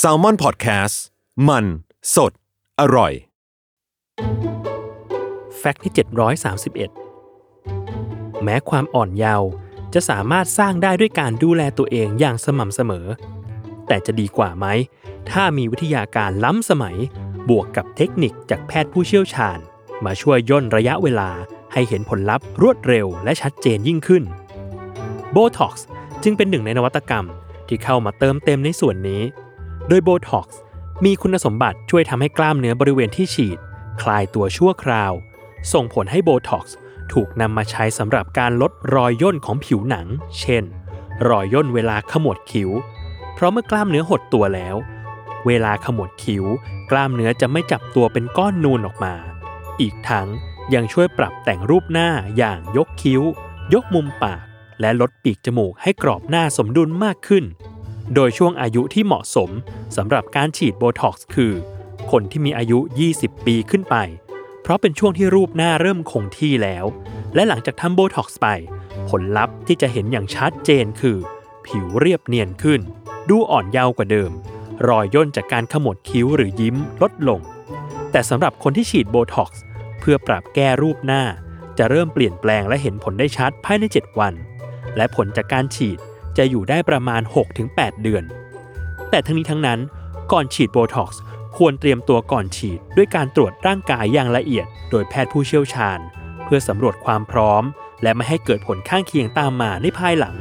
s a l ม o n PODCAST มัน สด อร่อย แฟกต์ที่ 731 แม้ความอ่อนเยาว์จะสามารถสร้างได้ด้วยการดูแลตัวเองอย่างสม่ำเสมอ แต่จะดีกว่าไหม ถ้ามีวิทยาการล้ำสมัย บวกกับเทคนิคจากแพทย์ผู้เชี่ยวชาญ มาช่วยย่นระยะเวลาให้เห็นผลลัพธ์รวดเร็วและชัดเจนยิ่งขึ้นโบท็อกซ์จึงเป็นหนึ่งในนวัตกรรม ที่เข้ามาเติมเต็มในส่วนนี้ โดยโบท็อกซ์มีคุณสมบัติช่วยทำให้กล้ามเนื้อบริเวณที่ฉีด คลายตัวชั่วคราว ส่งผลให้โบท็อกซ์ถูกนำมาใช้สำหรับการลดรอยย่นของผิวหนัง เช่น รอยย่นเวลาขมวดคิ้ว เพราะเมื่อกล้ามเนื้อหดตัวแล้ว เวลาขมวดคิ้ว กล้ามเนื้อจะไม่จับตัวเป็นก้อนนูนออกมา อีกทั้งยังช่วยปรับแต่งรูปหน้าอย่างยกคิ้ว ยกมุมปาก และลดปีกจมูกให้กรอบหน้าสมดุลมากขึ้น โดยช่วงอายุที่เหมาะสมสำหรับการฉีดโบท็อกซ์คือ คนที่มีอายุ 20 ปีขึ้นไป เพราะเป็นช่วงที่รูปหน้าเริ่มคงที่แล้ว และหลังจากทำโบท็อกซ์ไป ผลลัพธ์ที่จะเห็นอย่างชัดเจนคือ ผิวเรียบเนียนขึ้น ดูอ่อนเยาว์กว่าเดิม รอยย่นจากการขมวดคิ้วหรือยิ้มลดลง แต่สำหรับคนที่ฉีดโบท็อกซ์เพื่อปรับแก้รูปหน้า จะเริ่มเปลี่ยนแปลงและเห็นผลได้ชัดภายใน 7 วัน และผลจากการฉีด จะอยู่ได้ประมาณ 6-8 เดือน แต่ทั้งนี้ทั้งนั้นก่อนฉีดโบท็อกซ์ควรเตรียมตัวก่อนฉีดด้วยการตรวจร่างกายอย่างละเอียด โดยแพทย์ผู้เชี่ยวชาญ เพื่อสำรวจความพร้อม และไม่ให้เกิดผลข้างเคียงตามมาในภายหลัง